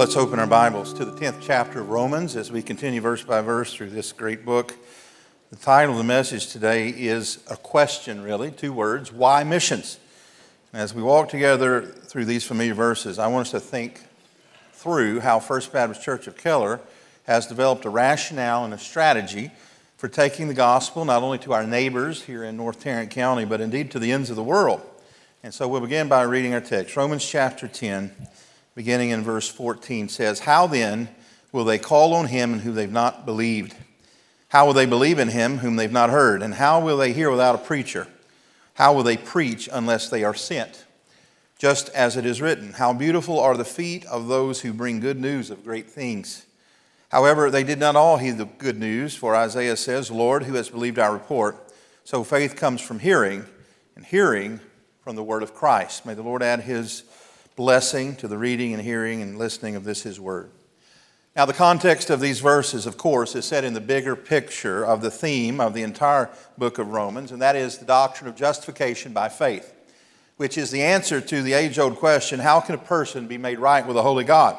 Let's open our Bibles to the 10th chapter of Romans as we continue verse by verse through this great book. The title of the message today is a question, really, two words why missions? as we walk together through these familiar verses, I want us to think through how First Baptist Church of Keller has developed a rationale and a strategy for taking the gospel not only to our neighbors here in North Tarrant County, but indeed to the ends of the world. And so we'll begin by reading our text. Romans chapter 10 beginning in verse 14, says, How then will they call on him in whom they've not believed? How will they believe in him whom they've not heard? And how will they hear without a preacher? How will they preach unless they are sent? Just as it is written, How beautiful are the feet of those who bring good news of great things. However, they did not all heed the good news, for Isaiah says, Lord, who has believed our report? So faith comes from hearing, and hearing from the word of Christ. May the Lord add his blessing to the reading and hearing and listening of this, His Word. Now, the context of these verses, of course, is set in the bigger picture of the theme of the entire book of Romans, and that is the doctrine of justification by faith, which is the answer to the age old question how can a person be made right with a holy God?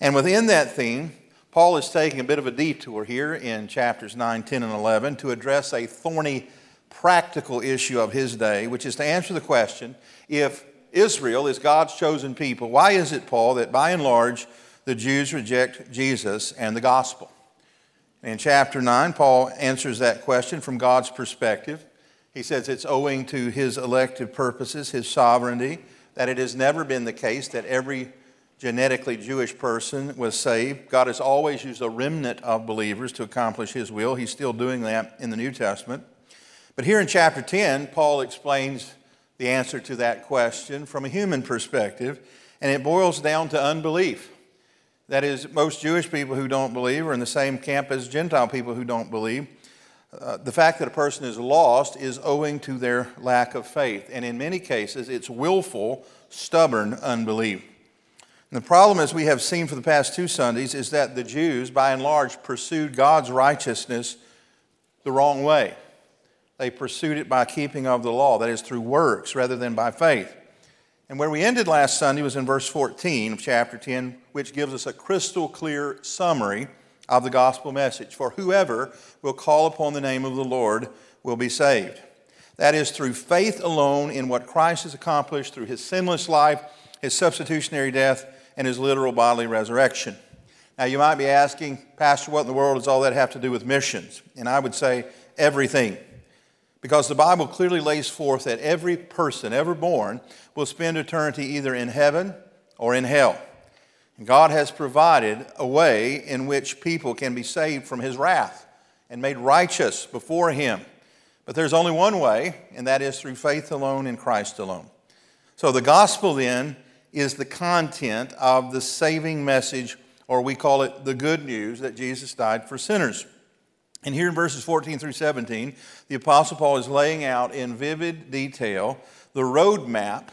And within that theme, Paul is taking a bit of a detour here in chapters 9, 10, and 11 to address a thorny practical issue of his day, which is to answer the question if Israel is God's chosen people, why is it, Paul, that by and large the Jews reject Jesus and the gospel? In chapter 9, Paul answers that question from God's perspective. He says it's owing to his elective purposes, his sovereignty, that it has never been the case that every genetically Jewish person was saved. God has always used a remnant of believers to accomplish his will. He's still doing that in the New Testament. But here in chapter 10, Paul explains the answer to that question from a human perspective, and it boils down to unbelief. That is, most Jewish people who don't believe are in the same camp as Gentile people who don't believe. Uh, the fact that a person is lost is owing to their lack of faith, and in many cases, it's willful, stubborn unbelief. And the problem, as we have seen for the past two Sundays, is that the Jews, by and large, pursued God's righteousness the wrong way. They pursued it by keeping of the law, that is, through works rather than by faith. And where we ended last Sunday was in verse 14 of chapter 10, which gives us a crystal clear summary of the gospel message. For whoever will call upon the name of the Lord will be saved. That is, through faith alone in what Christ has accomplished through his sinless life, his substitutionary death, and his literal bodily resurrection. Now, you might be asking, Pastor, what in the world does all that have to do with missions? And I would say everything. Because the Bible clearly lays forth that every person ever born will spend eternity either in heaven or in hell. And God has provided a way in which people can be saved from his wrath and made righteous before him. But there's only one way, and that is through faith alone in Christ alone. So the gospel then is the content of the saving message, or we call it the good news that Jesus died for sinners. And here in verses 14 through 17, the Apostle Paul is laying out in vivid detail the roadmap,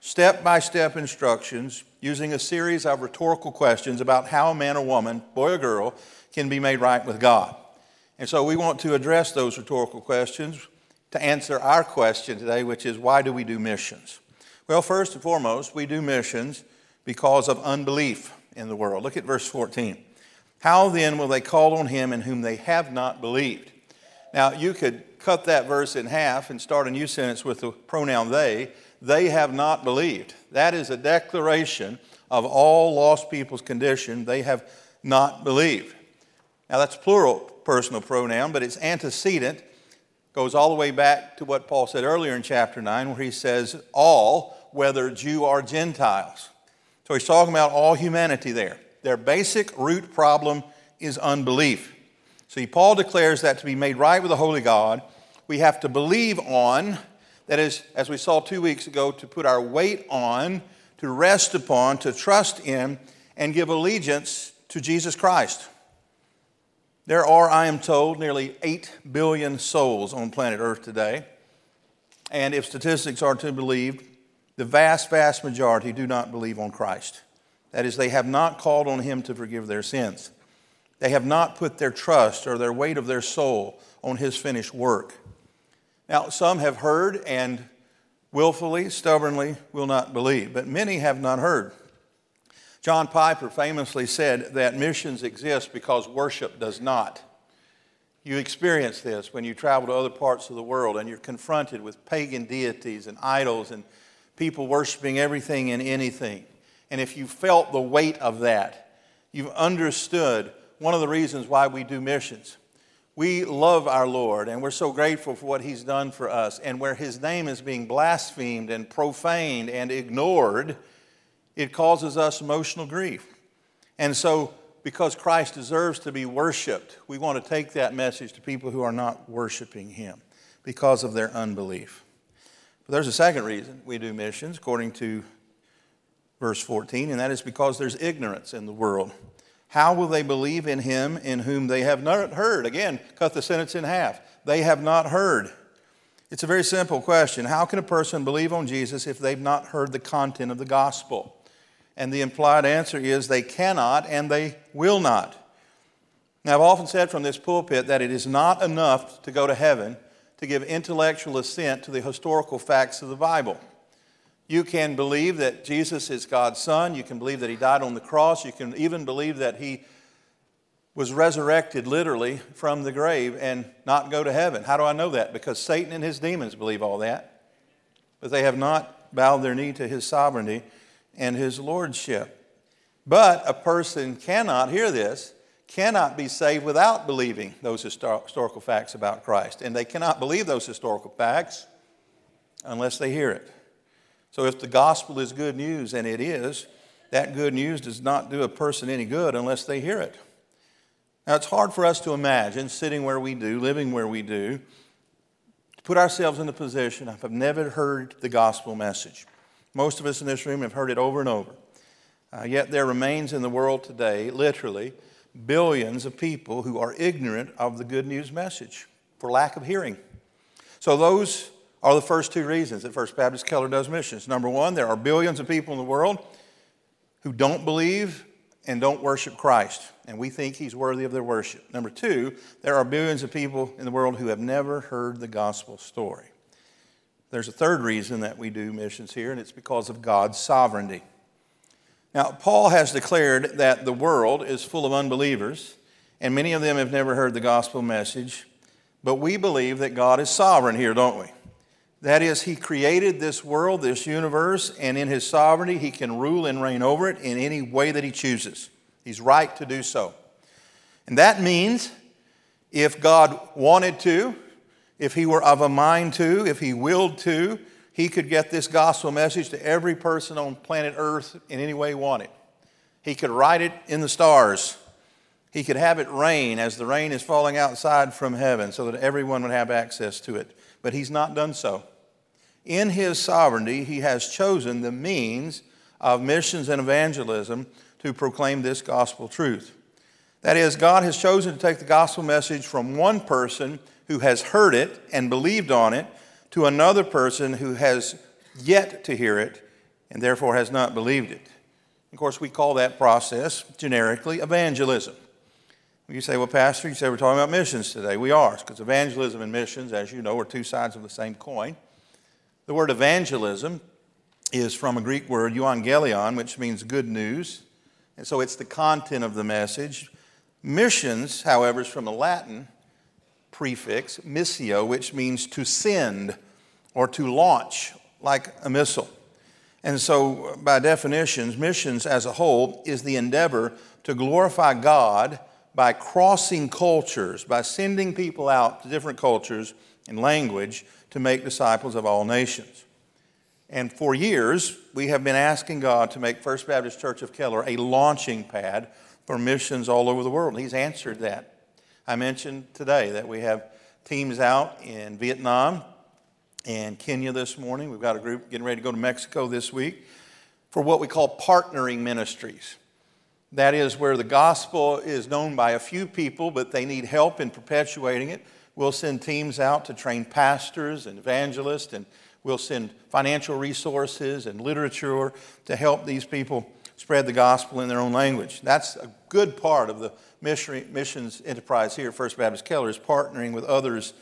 step by step instructions, using a series of rhetorical questions about how a man or woman, boy or girl, can be made right with God. And so we want to address those rhetorical questions to answer our question today, which is why do we do missions? Well, first and foremost, we do missions because of unbelief in the world. Look at verse 14. How then will they call on him in whom they have not believed? Now, you could cut that verse in half and start a new sentence with the pronoun they. They have not believed. That is a declaration of all lost people's condition. They have not believed. Now, that's plural personal pronoun, but its antecedent goes all the way back to what Paul said earlier in chapter 9, where he says, all, whether Jew or Gentiles. So he's talking about all humanity there. Their basic root problem is unbelief. See, Paul declares that to be made right with the Holy God, we have to believe on, that is, as we saw two weeks ago, to put our weight on, to rest upon, to trust in, and give allegiance to Jesus Christ. There are, I am told, nearly 8 billion souls on planet Earth today. And if statistics are to be believed, the vast, vast majority do not believe on Christ. That is, they have not called on Him to forgive their sins. They have not put their trust or their weight of their soul on His finished work. Now, some have heard and willfully, stubbornly will not believe, but many have not heard. John Piper famously said that missions exist because worship does not. You experience this when you travel to other parts of the world and you're confronted with pagan deities and idols and people worshiping everything and anything. And if you felt the weight of that, you've understood one of the reasons why we do missions. We love our Lord and we're so grateful for what He's done for us. And where His name is being blasphemed and profaned and ignored, it causes us emotional grief. And so, because Christ deserves to be worshiped, we want to take that message to people who are not worshiping Him because of their unbelief. But there's a second reason we do missions, according to verse 14, and that is because there's ignorance in the world. How will they believe in him in whom they have not heard? Again, cut the sentence in half. They have not heard. It's a very simple question. How can a person believe on Jesus if they've not heard the content of the gospel? And the implied answer is they cannot and they will not. Now, I've often said from this pulpit that it is not enough to go to heaven to give intellectual assent to the historical facts of the Bible. You can believe that Jesus is God's Son. You can believe that He died on the cross. You can even believe that He was resurrected literally from the grave and not go to heaven. How do I know that? Because Satan and his demons believe all that, but they have not bowed their knee to His sovereignty and His lordship. But a person cannot hear this, cannot be saved without believing those historical facts about Christ. And they cannot believe those historical facts unless they hear it. So if the gospel is good news, and it is, that good news does not do a person any good unless they hear it. Now, it's hard for us to imagine sitting where we do, living where we do, to put ourselves in the position of have never heard the gospel message. Most of us in this room have heard it over and over. Uh, yet there remains in the world today, literally, billions of people who are ignorant of the good news message for lack of hearing. So, those are the first two reasons that First Baptist Keller does missions. Number one, there are billions of people in the world who don't believe and don't worship Christ, and we think he's worthy of their worship. Number two, there are billions of people in the world who have never heard the gospel story. There's a third reason that we do missions here, and it's because of God's sovereignty. Now, Paul has declared that the world is full of unbelievers, and many of them have never heard the gospel message, but we believe that God is sovereign here, don't we? That is, He created this world, this universe, and in His sovereignty, He can rule and reign over it in any way that He chooses. He's right to do so. And that means if God wanted to, if He were of a mind to, if He willed to, He could get this gospel message to every person on planet Earth in any way He wanted. He could write it in the stars. He could have it rain as the rain is falling outside from heaven so that everyone would have access to it but he's not done so. In his sovereignty, he has chosen the means of missions and evangelism to proclaim this gospel truth. That is, God has chosen to take the gospel message from one person who has heard it and believed on it to another person who has yet to hear it and therefore has not believed it. Of course, we call that process generically evangelism. You say, well, Pastor, you say we're talking about missions today. We are, because evangelism and missions, as you know, are two sides of the same coin. The word evangelism is from a Greek word, euangelion, which means good news. And so it's the content of the message. Missions, however, is from a Latin prefix, missio, which means to send or to launch, like a missile. And so, by definitions, missions as a whole is the endeavor to glorify God by crossing cultures, by sending people out to different cultures and language to make disciples of all nations. And for years, we have been asking God to make First Baptist Church of Keller a launching pad for missions all over the world. He's answered that. I mentioned today that we have teams out in Vietnam and Kenya this morning. We've got a group getting ready to go to Mexico this week for what we call partnering ministries. That is where the gospel is known by a few people, but they need help in perpetuating it. We'll send teams out to train pastors and evangelists, and we'll send financial resources and literature to help these people spread the gospel in their own language. That's a good part of the missions enterprise here at First Baptist Keller is partnering with others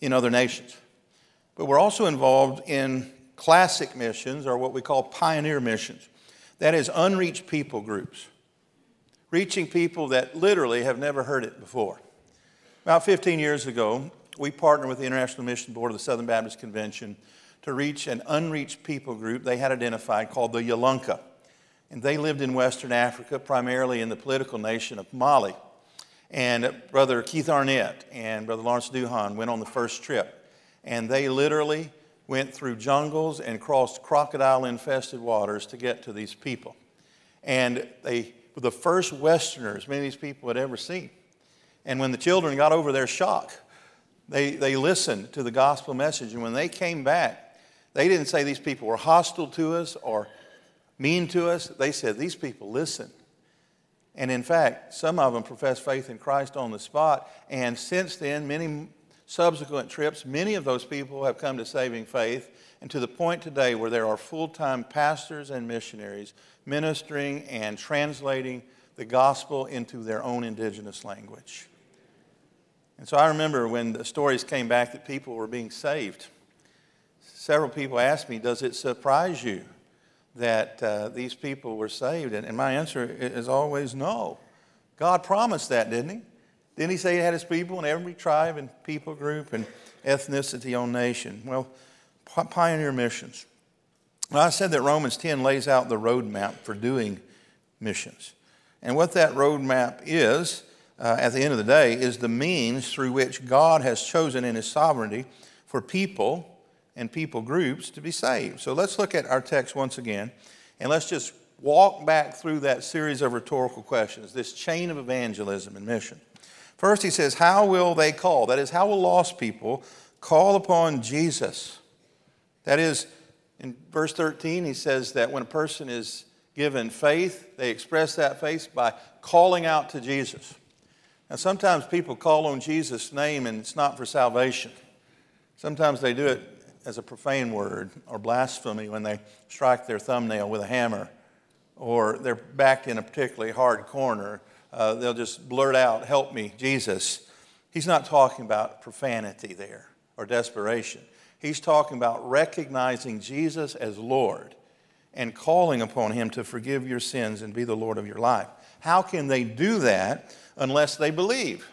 in other nations. But we're also involved in classic missions, or what we call pioneer missions. That is, unreached people groups, reaching people that literally have never heard it before. About 15 years ago, we partnered with the International Mission Board of the Southern Baptist Convention to reach an unreached people group they had identified called the Yalunka. And they lived in Western Africa, primarily in the political nation of Mali. And Brother Keith Arnett and Brother Lawrence Duhan went on the first trip. And they literally went through jungles and crossed crocodile infested waters to get to these people. And they were the first Westerners many of these people had ever seen. And when the children got over their shock, they, they listened to the gospel message. And when they came back, they didn't say these people were hostile to us or mean to us. They said, These people listen. And in fact, some of them professed faith in Christ on the spot. And since then, many subsequent trips, many of those people have come to saving faith. And to the point today where there are full time pastors and missionaries ministering and translating the gospel into their own indigenous language. And so I remember when the stories came back that people were being saved. Several people asked me, Does it surprise you that uh, these people were saved? And, and my answer is always no. God promised that, didn't He? Didn't He say He had His people in every tribe and people group and ethnicity on nation? Well, pioneer missions. Well, I said that Romans 10 lays out the roadmap for doing missions. And what that roadmap is, uh, at the end of the day, is the means through which God has chosen in His sovereignty for people and people groups to be saved. So let's look at our text once again and let's just walk back through that series of rhetorical questions, this chain of evangelism and mission. First, he says, How will they call? That is, how will lost people call upon Jesus? That is, in verse 13, he says that when a person is given faith, they express that faith by calling out to Jesus. Now, sometimes people call on Jesus' name and it's not for salvation. Sometimes they do it as a profane word or blasphemy when they strike their thumbnail with a hammer or they're backed in a particularly hard corner. Uh, they'll just blurt out, Help me, Jesus. He's not talking about profanity there or desperation. He's talking about recognizing Jesus as Lord and calling upon Him to forgive your sins and be the Lord of your life. How can they do that unless they believe?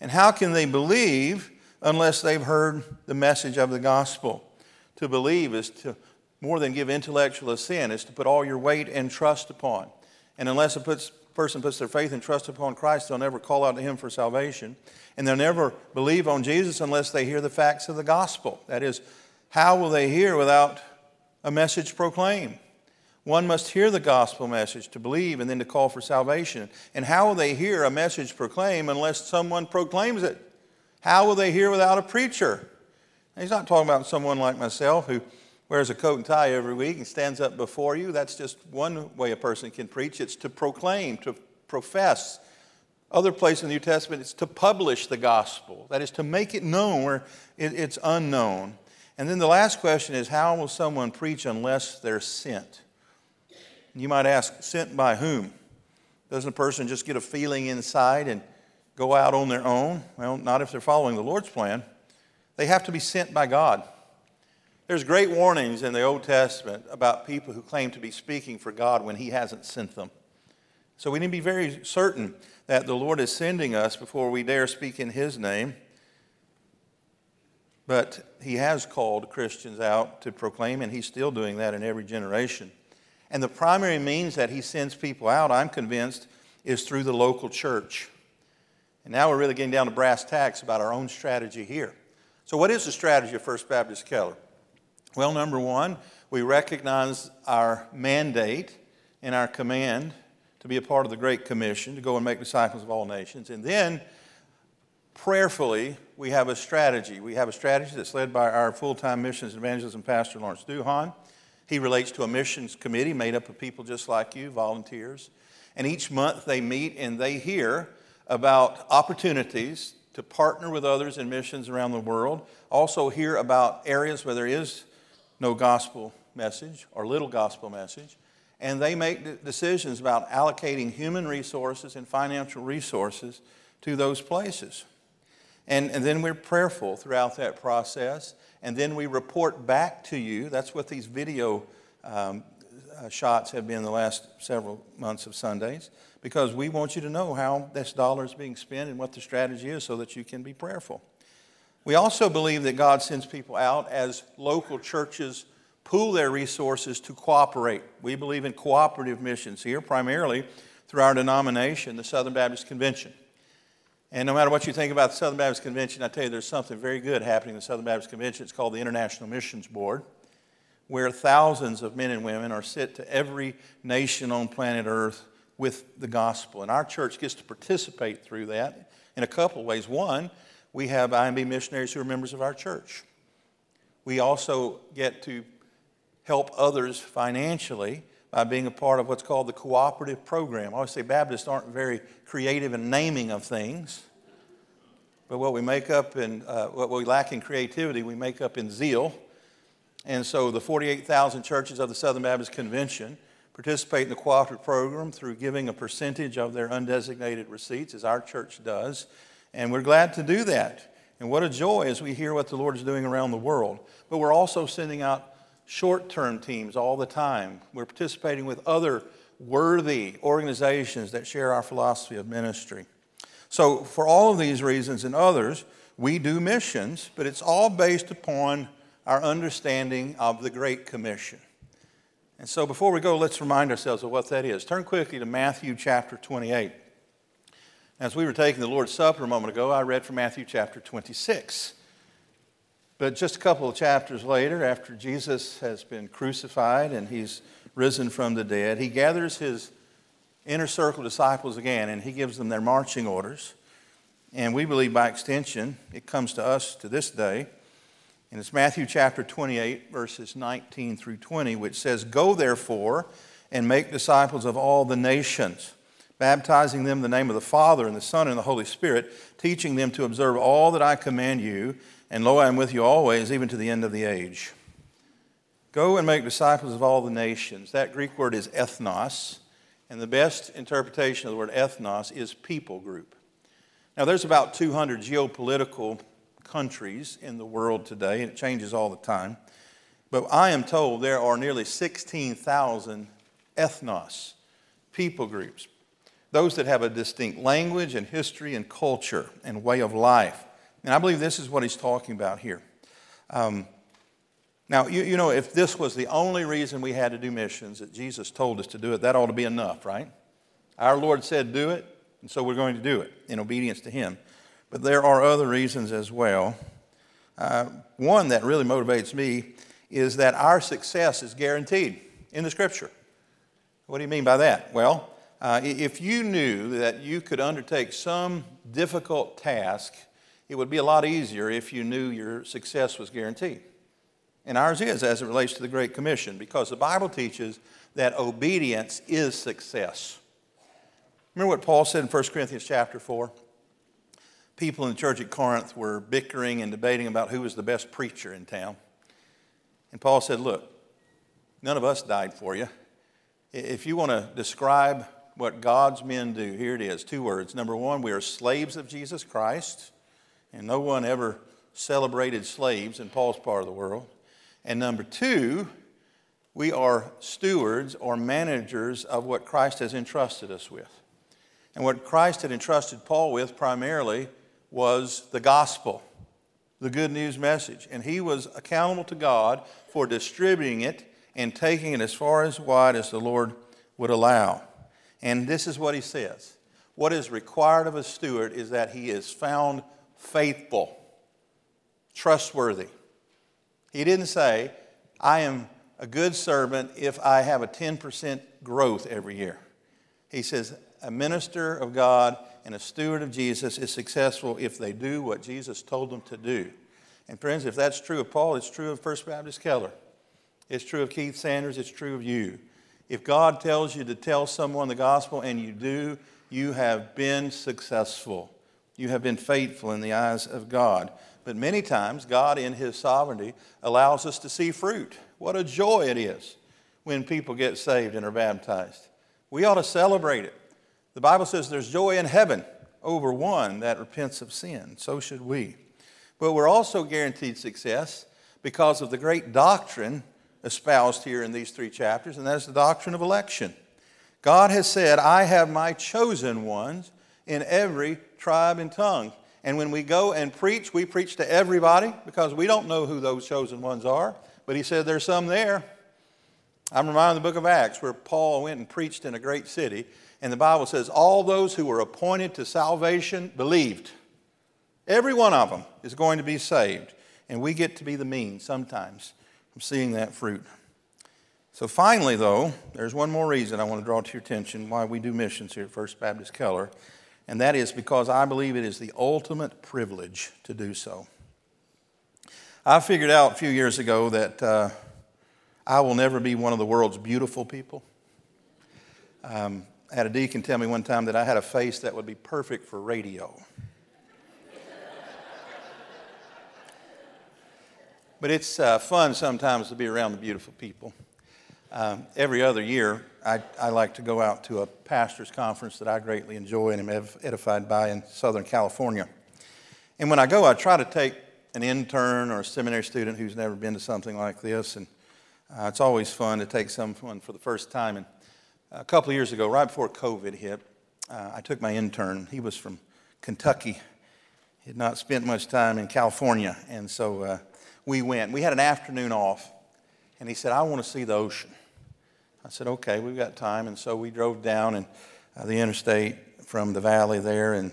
And how can they believe unless they've heard the message of the gospel. To believe is to more than give intellectual assent, is to put all your weight and trust upon. And unless a person puts their faith and trust upon Christ, they'll never call out to Him for salvation. And they'll never believe on Jesus unless they hear the facts of the gospel. That is, how will they hear without a message proclaimed? One must hear the gospel message to believe and then to call for salvation. And how will they hear a message proclaimed unless someone proclaims it? How will they hear without a preacher? he's not talking about someone like myself who wears a coat and tie every week and stands up before you. That's just one way a person can preach. It's to proclaim, to profess. Other place in the New Testament, it's to publish the gospel. That is to make it known where it's unknown. And then the last question is how will someone preach unless they're sent? You might ask, sent by whom? Doesn't a person just get a feeling inside and go out on their own? Well, not if they're following the Lord's plan. They have to be sent by God. There's great warnings in the Old Testament about people who claim to be speaking for God when He hasn't sent them. So we need to be very certain that the Lord is sending us before we dare speak in His name. But He has called Christians out to proclaim, and He's still doing that in every generation. And the primary means that He sends people out, I'm convinced, is through the local church. And now we're really getting down to brass tacks about our own strategy here. So, what is the strategy of First Baptist Keller? Well, number one, we recognize our mandate and our command to be a part of the Great Commission, to go and make disciples of all nations. And then, prayerfully, we have a strategy. We have a strategy that's led by our full time missions evangelism pastor, Lawrence Duhan. He relates to a missions committee made up of people just like you, volunteers. And each month they meet and they hear about opportunities to partner with others in missions around the world. Also, hear about areas where there is no gospel message or little gospel message. And they make decisions about allocating human resources and financial resources to those places. And, and then we're prayerful throughout that process. And then we report back to you. That's what these video um, uh, shots have been the last several months of Sundays, because we want you to know how this dollar is being spent and what the strategy is so that you can be prayerful. We also believe that God sends people out as local churches pool their resources to cooperate. We believe in cooperative missions here, primarily through our denomination, the Southern Baptist Convention. And no matter what you think about the Southern Baptist Convention, I tell you there's something very good happening in the Southern Baptist Convention. It's called the International Missions Board, where thousands of men and women are sent to every nation on planet Earth with the gospel. And our church gets to participate through that in a couple of ways. One, we have IMB missionaries who are members of our church. We also get to help others financially by being a part of what's called the cooperative program. I always say Baptists aren't very creative in naming of things, but what we make up in, uh, what we lack in creativity, we make up in zeal. And so the 48,000 churches of the Southern Baptist Convention participate in the cooperative program through giving a percentage of their undesignated receipts, as our church does. And we're glad to do that. And what a joy as we hear what the Lord is doing around the world. But we're also sending out short term teams all the time. We're participating with other worthy organizations that share our philosophy of ministry. So, for all of these reasons and others, we do missions, but it's all based upon our understanding of the Great Commission. And so, before we go, let's remind ourselves of what that is. Turn quickly to Matthew chapter 28. As we were taking the Lord's Supper a moment ago, I read from Matthew chapter 26. But just a couple of chapters later, after Jesus has been crucified and he's risen from the dead, he gathers his inner circle disciples again and he gives them their marching orders. And we believe by extension, it comes to us to this day. And it's Matthew chapter 28, verses 19 through 20, which says, Go therefore and make disciples of all the nations, baptizing them in the name of the Father and the Son and the Holy Spirit, teaching them to observe all that I command you. And lo, I am with you always, even to the end of the age. Go and make disciples of all the nations. That Greek word is ethnos, and the best interpretation of the word ethnos is people group. Now, there's about 200 geopolitical countries in the world today, and it changes all the time. But I am told there are nearly 16,000 ethnos, people groups, those that have a distinct language and history and culture and way of life. And I believe this is what he's talking about here. Um, now, you, you know, if this was the only reason we had to do missions, that Jesus told us to do it, that ought to be enough, right? Our Lord said, do it, and so we're going to do it in obedience to Him. But there are other reasons as well. Uh, one that really motivates me is that our success is guaranteed in the Scripture. What do you mean by that? Well, uh, if you knew that you could undertake some difficult task it would be a lot easier if you knew your success was guaranteed. And ours is as it relates to the Great Commission because the Bible teaches that obedience is success. Remember what Paul said in 1 Corinthians chapter 4? People in the church at Corinth were bickering and debating about who was the best preacher in town. And Paul said, Look, none of us died for you. If you want to describe what God's men do, here it is two words. Number one, we are slaves of Jesus Christ. And no one ever celebrated slaves in Paul's part of the world. And number two, we are stewards or managers of what Christ has entrusted us with. And what Christ had entrusted Paul with primarily was the gospel, the good news message. And he was accountable to God for distributing it and taking it as far as wide as the Lord would allow. And this is what he says What is required of a steward is that he is found faithful, trustworthy. He didn't say, I am a good servant if I have a 10% growth every year. He says, a minister of God and a steward of Jesus is successful if they do what Jesus told them to do. And friends, if that's true of Paul, it's true of First Baptist Keller. It's true of Keith Sanders. It's true of you. If God tells you to tell someone the gospel and you do, you have been successful. You have been faithful in the eyes of God. But many times, God, in His sovereignty, allows us to see fruit. What a joy it is when people get saved and are baptized. We ought to celebrate it. The Bible says there's joy in heaven over one that repents of sin. So should we. But we're also guaranteed success because of the great doctrine espoused here in these three chapters, and that's the doctrine of election. God has said, I have my chosen ones in every tribe and tongue. And when we go and preach, we preach to everybody because we don't know who those chosen ones are. But he said there's some there. I'm reminded of the book of Acts where Paul went and preached in a great city. And the Bible says all those who were appointed to salvation believed. Every one of them is going to be saved. And we get to be the means sometimes from seeing that fruit. So, finally, though, there's one more reason I want to draw to your attention why we do missions here at First Baptist Keller, and that is because I believe it is the ultimate privilege to do so. I figured out a few years ago that uh, I will never be one of the world's beautiful people. Um, I had a deacon tell me one time that I had a face that would be perfect for radio. but it's uh, fun sometimes to be around the beautiful people. Um, every other year, I, I, like to go out to a pastor's conference that I greatly enjoy and am edified by in Southern California. And when I go, I try to take an intern or a seminary student who's never been to something like this. And uh, it's always fun to take someone for the first time. And a couple of years ago, right before COVID hit, uh, I took my intern. He was from Kentucky. He had not spent much time in California. And so uh, we went. We had an afternoon off. And he said, I want to see the ocean. I said, okay, we've got time. And so we drove down and uh, the interstate from the valley there and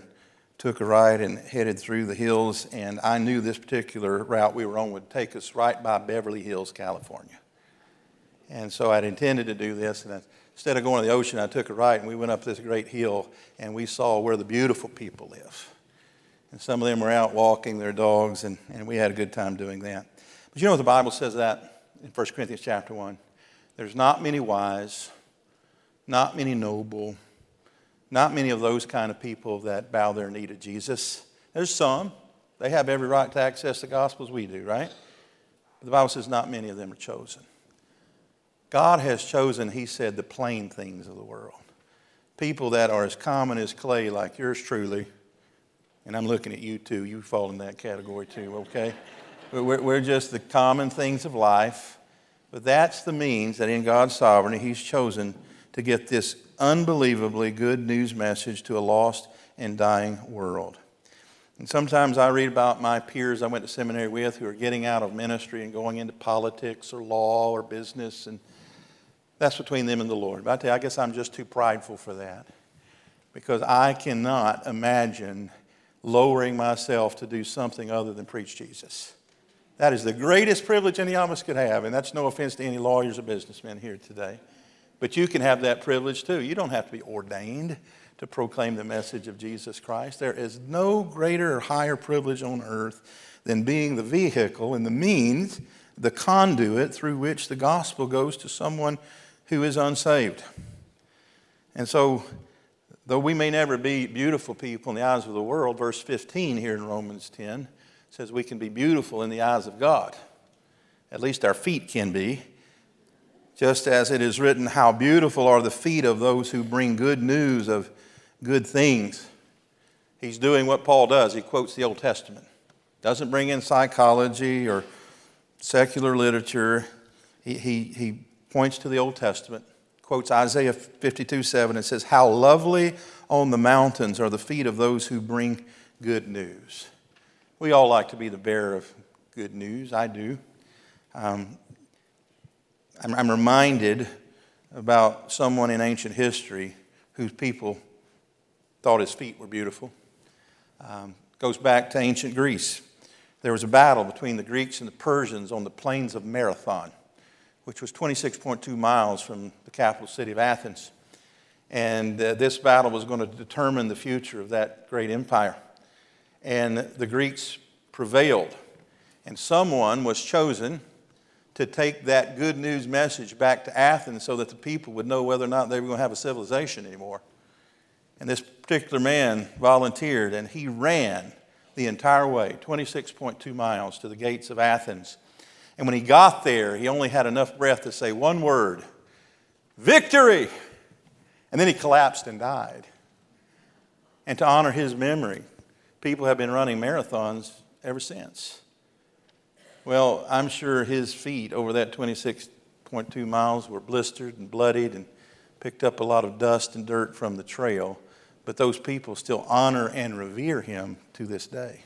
took a ride and headed through the hills. And I knew this particular route we were on would take us right by Beverly Hills, California. And so I'd intended to do this. And instead of going to the ocean, I took a ride and we went up this great hill and we saw where the beautiful people live. And some of them were out walking their dogs, and, and we had a good time doing that. But you know what the Bible says that in 1 Corinthians chapter 1? There's not many wise, not many noble, not many of those kind of people that bow their knee to Jesus. There's some. They have every right to access the gospel as we do, right? But the Bible says not many of them are chosen. God has chosen, he said, the plain things of the world. People that are as common as clay, like yours truly. And I'm looking at you too. You fall in that category too, okay? we're, we're just the common things of life but that's the means that in God's sovereignty, He's chosen to get this unbelievably good news message to a lost and dying world. And sometimes I read about my peers I went to seminary with who are getting out of ministry and going into politics or law or business, and that's between them and the Lord. But I tell you, I guess I'm just too prideful for that because I cannot imagine lowering myself to do something other than preach Jesus. That is the greatest privilege any of us could have, and that's no offense to any lawyers or businessmen here today. But you can have that privilege too. You don't have to be ordained to proclaim the message of Jesus Christ. There is no greater or higher privilege on earth than being the vehicle and the means, the conduit through which the gospel goes to someone who is unsaved. And so, though we may never be beautiful people in the eyes of the world, verse 15 here in Romans 10 says we can be beautiful in the eyes of God. At least our feet can be. Just as it is written, How beautiful are the feet of those who bring good news of good things. He's doing what Paul does. He quotes the Old Testament. Doesn't bring in psychology or secular literature. He, he, he points to the Old Testament, quotes Isaiah 52 7, and says, How lovely on the mountains are the feet of those who bring good news. We all like to be the bearer of good news. I do. Um, I'm, I'm reminded about someone in ancient history whose people thought his feet were beautiful. Um, goes back to ancient Greece. There was a battle between the Greeks and the Persians on the plains of Marathon, which was 26.2 miles from the capital city of Athens. And uh, this battle was going to determine the future of that great empire and the Greeks prevailed. And someone was chosen to take that good news message back to Athens so that the people would know whether or not they were going to have a civilization anymore. And this particular man volunteered and he ran the entire way, 26.2 miles, to the gates of Athens. And when he got there, he only had enough breath to say one word victory! And then he collapsed and died. And to honor his memory, people have been running marathons ever since. Well, I'm sure his feet over that 26.2 miles were blistered and bloodied and picked up a lot of dust and dirt from the trail, but those people still honor and revere him to this day.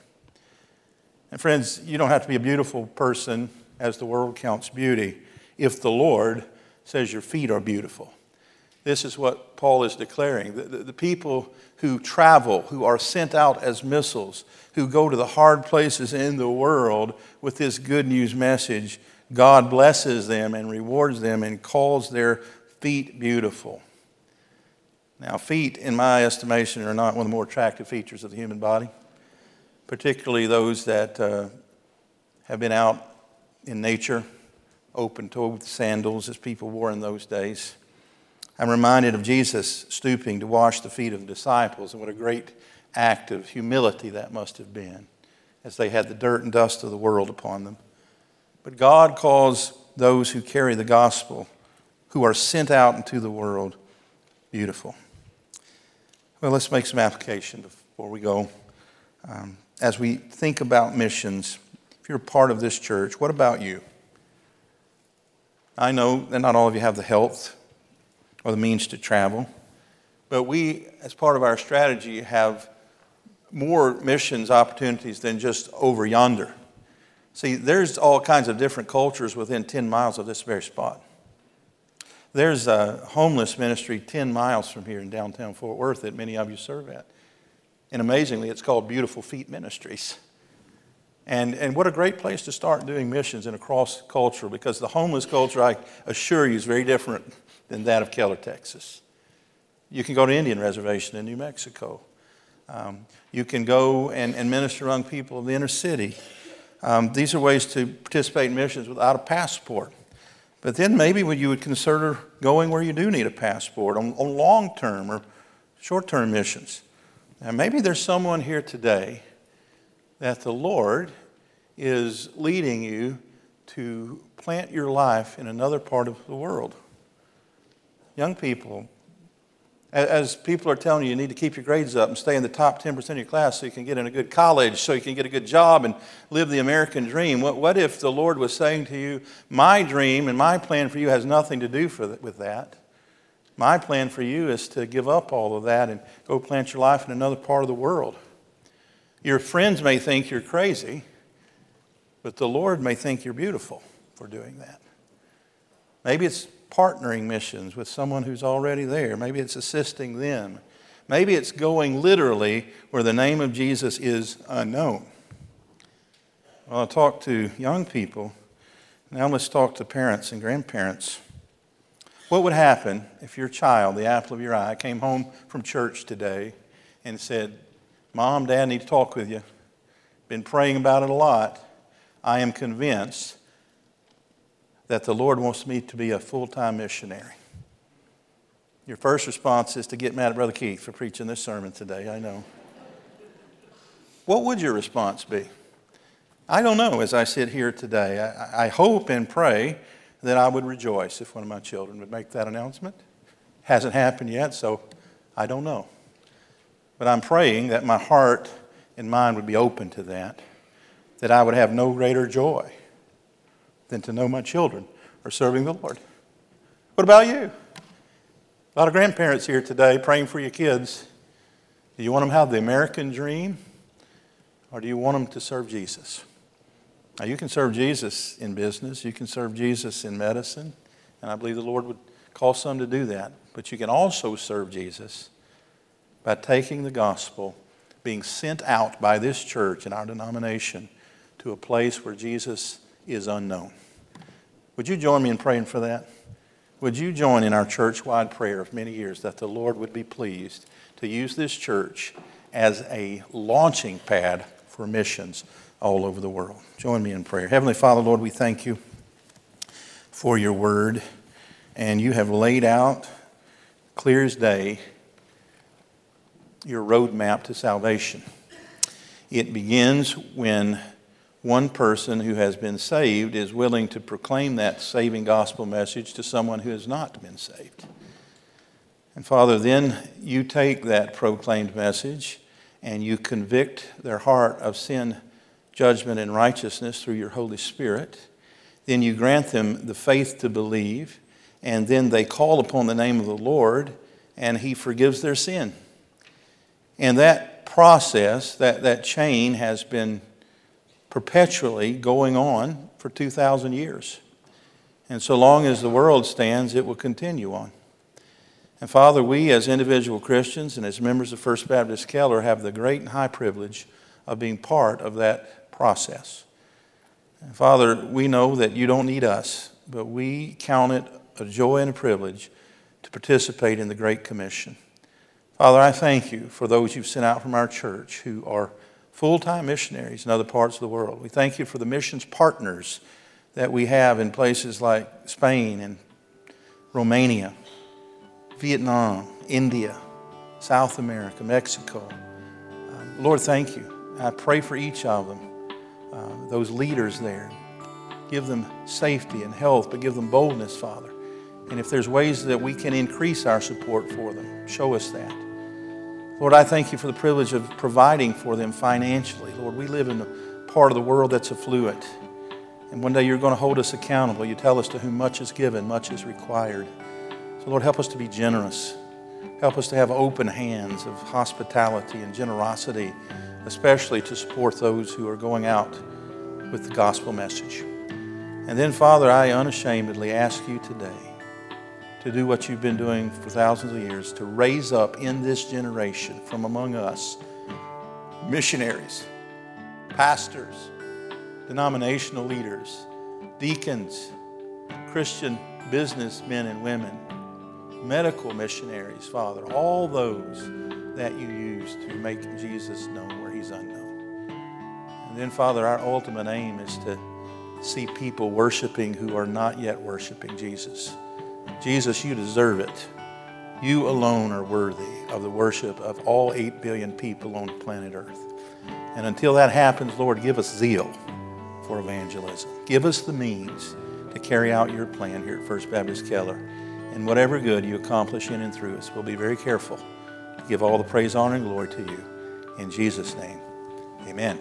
And friends, you don't have to be a beautiful person as the world counts beauty if the Lord says your feet are beautiful. This is what Paul is declaring. The, the, the, people who travel, who are sent out as missiles, who go to the hard places in the world with this good news message, God blesses them and rewards them and calls their feet beautiful. Now, feet, in my estimation, are not one of the more attractive features of the human body, particularly those that uh, have been out in nature, open toed sandals as people wore in those days. I'm reminded of Jesus stooping to wash the feet of the disciples, and what a great act of humility that must have been as they had the dirt and dust of the world upon them. But God calls those who carry the gospel, who are sent out into the world, beautiful. Well, let's make some application before we go. Um, as we think about missions, if you're part of this church, what about you? I know that not all of you have the health or the means to travel. But we, as part of our strategy, have more missions opportunities than just over yonder. See, there's all kinds of different cultures within 10 miles of this very spot. There's a homeless ministry 10 miles from here in downtown Fort Worth that many of you serve at. And amazingly, it's called Beautiful Feet Ministries. And, and what a great place to start doing missions in a cross culture because the homeless culture, I assure you, is very different than that of Keller, Texas. You can go to Indian Reservation in New Mexico. Um, you can go and, and, minister among people in the inner city. Um, these are ways to participate in missions without a passport. But then maybe you would consider going where you do need a passport on, on long term or short term missions. Now, maybe there's someone here today that the Lord is leading you to plant your life in another part of the world. Young people, as people are telling you, you need to keep your grades up and stay in the top 10% of your class so you can get in a good college, so you can get a good job and live the American dream. What, what if the Lord was saying to you, My dream and my plan for you has nothing to do with that? My plan for you is to give up all of that and go plant your life in another part of the world. Your friends may think you're crazy, but the Lord may think you're beautiful for doing that. Maybe it's partnering missions with someone who's already there. Maybe it's assisting them. Maybe it's going literally where the name of Jesus is unknown. Well, I'll talk to young people. Now let's talk to parents and grandparents. What would happen if your child, the apple of your eye, came home from church today and said, Mom, Dad, I need to talk with you. Been praying about it a lot. I am convinced that the Lord wants me to be a full time missionary. Your first response is to get mad at Brother Keith for preaching this sermon today, I know. What would your response be? I don't know as I sit here today. I, I, hope and pray that I would rejoice if one of my children would make that announcement. Hasn't happened yet, so I don't know. But I'm praying that my heart and mind would be open to that, that I would have no greater joy than to know my children are serving the Lord. What about you? A lot of grandparents here today praying for your kids. Do you want them to have the American dream or do you want them to serve Jesus? Now, you can serve Jesus in business, you can serve Jesus in medicine, and I believe the Lord would call some to do that. But you can also serve Jesus by taking the gospel, being sent out by this church and our denomination to a place where Jesus is unknown. Would you join me in praying for that? Would you join in our church wide prayer of many years that the Lord would be pleased to use this church as a launching pad for missions all over the world? Join me in prayer. Heavenly Father, Lord, we thank you for your word, and you have laid out clear as day your roadmap to salvation. It begins when one person who has been saved is willing to proclaim that saving gospel message to someone who has not been saved. And Father, then you take that proclaimed message and you convict their heart of sin, judgment, and righteousness through your Holy Spirit. Then you grant them the faith to believe, and then they call upon the name of the Lord, and He forgives their sin. And that process, that, that chain, has been perpetually going on for 2,000 years. And so long as the world stands, it will continue on. And Father, we as individual Christians and as members of First Baptist Keller have the great and high privilege of being part of that process. And Father, we know that you don't need us, but we count it a joy and a privilege to participate in the Great Commission. Father, I thank you for those you've sent out from our church who are full time missionaries in other parts of the world. We thank you for the missions partners that we have in places like Spain and Romania Vietnam, India, South America, Mexico. Um, Lord, thank you. I pray for each of them, uh, those leaders there. Give them safety and health, but give them boldness, Father. And if there's ways that we can increase our support for them, show us that. Lord, I thank you for the privilege of providing for them financially. Lord, we live in a part of the world that's affluent. And one day you're going to hold us accountable. You tell us to whom much is given, much is required. So, Lord, help us to be generous. Help us to have open hands of hospitality and generosity, especially to support those who are going out with the gospel message. And then, Father, I unashamedly ask you today to do what you've been doing for thousands of years to raise up in this generation from among us missionaries, pastors, denominational leaders, deacons, Christian businessmen and women medical missionaries, Father, all those that you use to make Jesus known where he's unknown. And then, Father, our ultimate aim is to see people worshiping who are not yet worshiping Jesus. Jesus, you deserve it. You alone are worthy of the worship of all 8 billion people on planet Earth. And until that happens, Lord, give us zeal for evangelism. Give us the means to carry out your plan here at First Baptist Keller and whatever good you accomplish in and through us, we'll be very careful to give all the praise, honor, and glory to you. In Jesus' name, amen.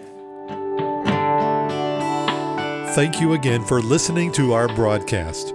Thank you again for listening to our broadcast.